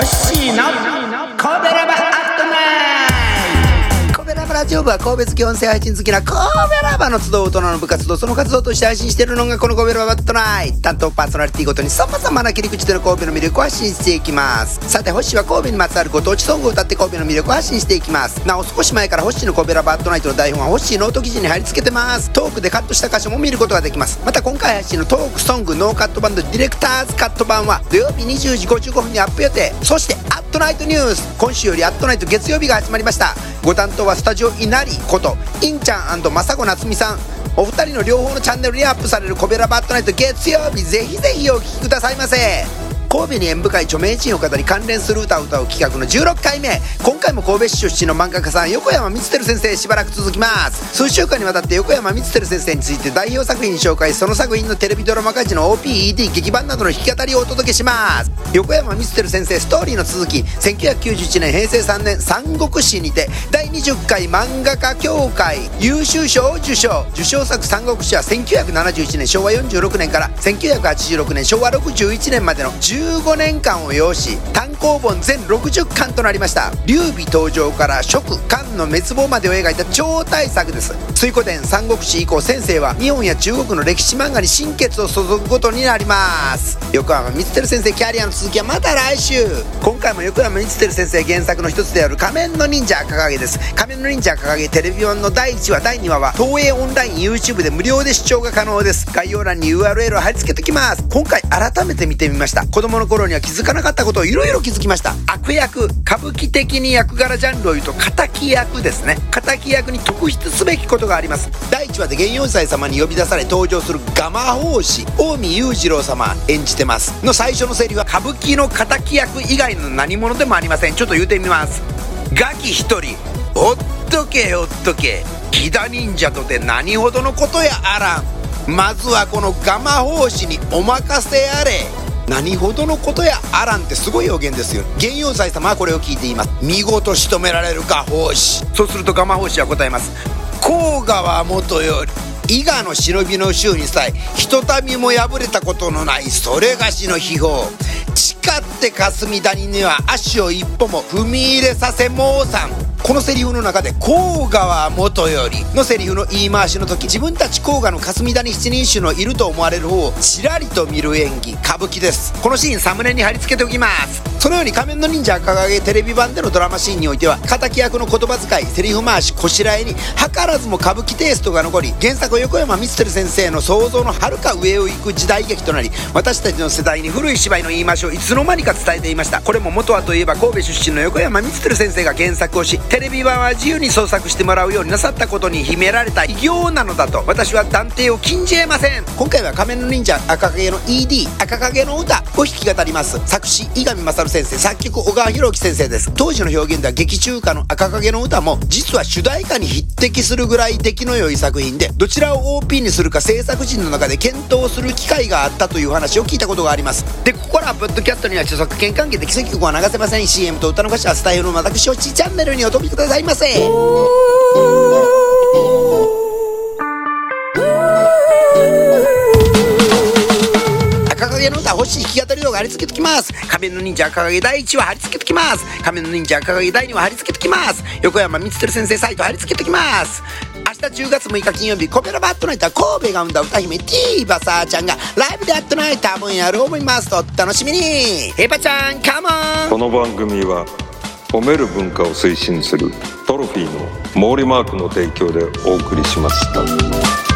欲しいな神戸ラバラジオ部は神戸好き音声配信好きな神戸ラバーの集う大人の部活動その活動として配信しているのがこの神戸ラバットナイト。担当パーソナリティごとに様々な切り口での神戸の魅力を発信していきます。さて星は神戸にまつわるご当地ソングを歌って神戸の魅力を発信していきます。なお少し前から星の神戸ラバットナイトの台本は星ノート記事に貼り付けてます。トークでカットした箇所も見ることができます。また今回配信のトークソングノーカット版のディレクターズカット版は土曜日20時55分にアップ予定。そしてアットナイトニュース。今週よりアットナイト月曜日が始まりました。ご担当はスタジオいなりことインちゃん雅子夏美さん。お二人の両方のチャンネルにアップされるコベラバットナイト月曜日ぜひぜひお聴きくださいませ。神戸に縁深い著名人を語り関連する歌を歌う企画の16回目。今回も神戸市出身の漫画家さん横山光輝先生しばらく続きます。数週間にわたって横山光輝先生について代表作品紹介。その作品のテレビドラマ化時の OPED 劇版などの弾き語りをお届けします。横山光輝先生ストーリーの続き。1991年平成3年三国志にて第20回漫画家協会優秀賞を受賞。受賞作三国志は1971年昭和46年から1986年昭和61年までの15年間を要し単行本全60巻となりました。劉備登場から蜀漢の滅亡までを描いた超大作です。水古伝三国志以降先生は日本や中国の歴史漫画に心血を注ぐことになります。横山光輝先生キャリアの続きはまた来週。今回も横山光輝先生原作の一つである仮面の忍者赤影です。仮面の忍者赤影テレビ版の第1話第2話は東映オンライン YouTube で無料で視聴が可能です。概要欄に URL を貼り付けておきます。今回改めて見てみました。子供の頃には気づかなかったことをいろいろ気づきました。悪役歌舞伎的に役柄ジャンルを言うと敵役ですね。敵役に特筆すべきことがあります。第1話で玄四斎様に呼び出され登場するガマ法師近江裕次郎様演じてます。の最初のセリフは歌舞伎の敵役以外の何者でもありません。ちょっと言うてみます。ガキ一人ほっとけほっとけ。木田忍者とて何ほどのことやあらん。まずはこのガマ法師にお任せあれ。何ほどのことやあらんってすごい表現ですよ。玄陽斎様はこれを聞いています。見事仕留められるか法師そうするとガマ法師は答えます。甲川元より伊賀の忍びの衆にさえひとたびも敗れたことのないそれがしの秘宝。誓って霞谷には足を一歩も踏み入れさせもうさん。このセリフの中で甲川元よりのセリフの言い回しの時自分たち甲賀の霞谷七人衆のいると思われる方をちらりと見る演技歌舞伎です。このシーンサムネに貼り付けておきます。そのように仮面の忍者赤影テレビ版でのドラマシーンにおいては敵役の言葉遣いセリフ回しこしらえに図らずも歌舞伎テイストが残り原作横山光輝先生の想像のはるか上を行く時代劇となり私たちの世代に古い芝居の言い回しをいつの間にか伝えていました。これも元はといえば神戸出身の横山光輝先生が原作をしテレビ版は自由に創作してもらうようになさったことに秘められた偉業なのだと私は断定を禁じ得ません。今回は仮面の忍者赤影の ED 赤影の歌を弾き語ります。作詞伊上勝先生作曲小川博樹先生です。当時の表現では劇中歌の赤影の歌も実は主題歌に匹敵するぐらい出来の良い作品でどちらを OP にするか制作陣の中で検討する機会があったという話を聞いたことがあります。でここからポッドキャストには著作権関係で奇跡曲は流せません。CM と歌の歌詞はスタイルの私をちチャンネルにお飛びくださいませ。影の歌欲しい弾き語り動画貼り付けときます。仮面の忍者赤影第1話貼り付けときます。仮面の忍者赤影第2話貼り付けときます。横山光輝先生サイト貼り付けときます。明日10月6日金曜日コペラバットナイトは神戸が生んだ歌姫ティーバサーちゃんがライブでアットナイト多分やる思います。と楽しみに。ヘイパちゃんカモン。この番組は褒める文化を推進するトロフィーの毛利マークの提供でお送りしました。